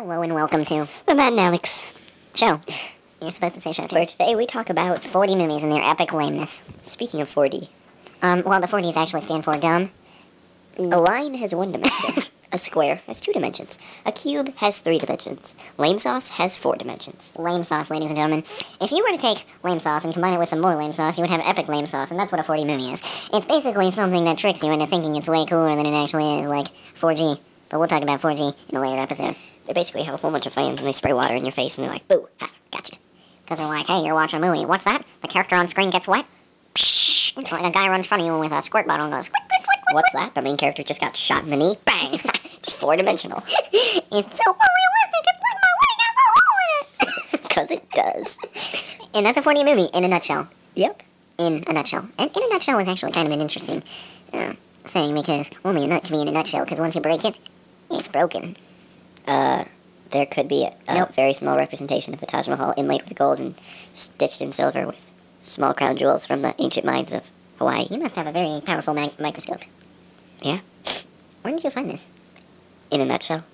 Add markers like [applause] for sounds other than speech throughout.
Hello and welcome to The Matt and Alex. Show. You're supposed to say show Where today we talk about, 4D movies and their epic lameness. speaking of 4D, Um, well, the 40s actually stand for dumb. a line has one dimension. [laughs] a square has two dimensions. A cube has three dimensions. Lame sauce has four dimensions. Lame sauce, ladies and gentlemen. If you were to take lame sauce and combine it with some more lame sauce, you would have epic lame sauce, and that's what a 4D movie is. It's basically something that tricks you into thinking it's way cooler than it actually is, like 4G. But we'll talk about 4G in a later episode. They basically have a whole bunch of fans and they spray water in your face and they're like, boo, ha, gotcha. Because they're like, hey, you're watching a movie. What's that? The character on screen gets wet? Psh, like a guy runs in front of you with a squirt bottle and goes, quick, quick, quick, quick. What's that? The main character just got shot in the knee. Bang! [laughs] it's four dimensional. [laughs] It's so realistic, it's like my wig has a hole in it. [laughs] Because it does. And that's a 4D movie in a nutshell. Yep. In a nutshell. And in a nutshell is actually kind of an interesting uh, saying because only a nut can be in a nutshell because once you break it, it's broken. Uh, there could be a, a Nope. very small representation of the Taj Mahal inlaid with gold and stitched in silver with small crown jewels from the ancient mines of Hawaii. You must have a very powerful mi- microscope. Yeah. Where did you find this? In a nutshell,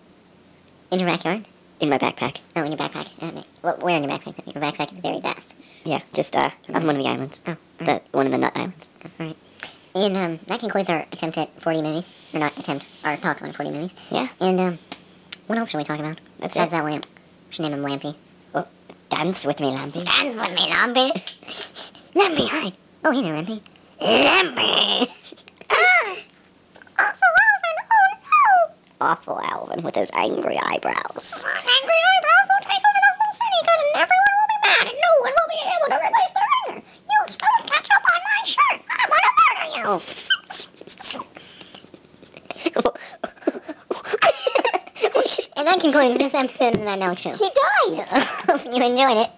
In your backyard? in my backpack. Oh, in your backpack. Okay. Well, where in your backpack? Your backpack is very vast. Yeah, just uh, on one of the islands. Oh, The one of the nut islands. Alright. And um, that concludes our attempt at 4D movies. Or not attempt, our talk on 4D movies. Yeah. And um, what else should we talk about? That's Besides it. that lamp. We should name him Lampy. Oh, dance with me, Lampy. Dance with me, Lampy. [laughs] Lampy, hi. Oh, hey there, Lampy. Lampy. [laughs] ah! Awful Alvin, oh no! Awful Alvin with his angry eyebrows. Angry eyebrows will take over the whole city because everyone will be mad and no one will be able to replace their anger. You spilled ketchup on my shirt. I want to murder you. That concludes this episode of the Night Alex Show. He died! [laughs] Hope you enjoyed it.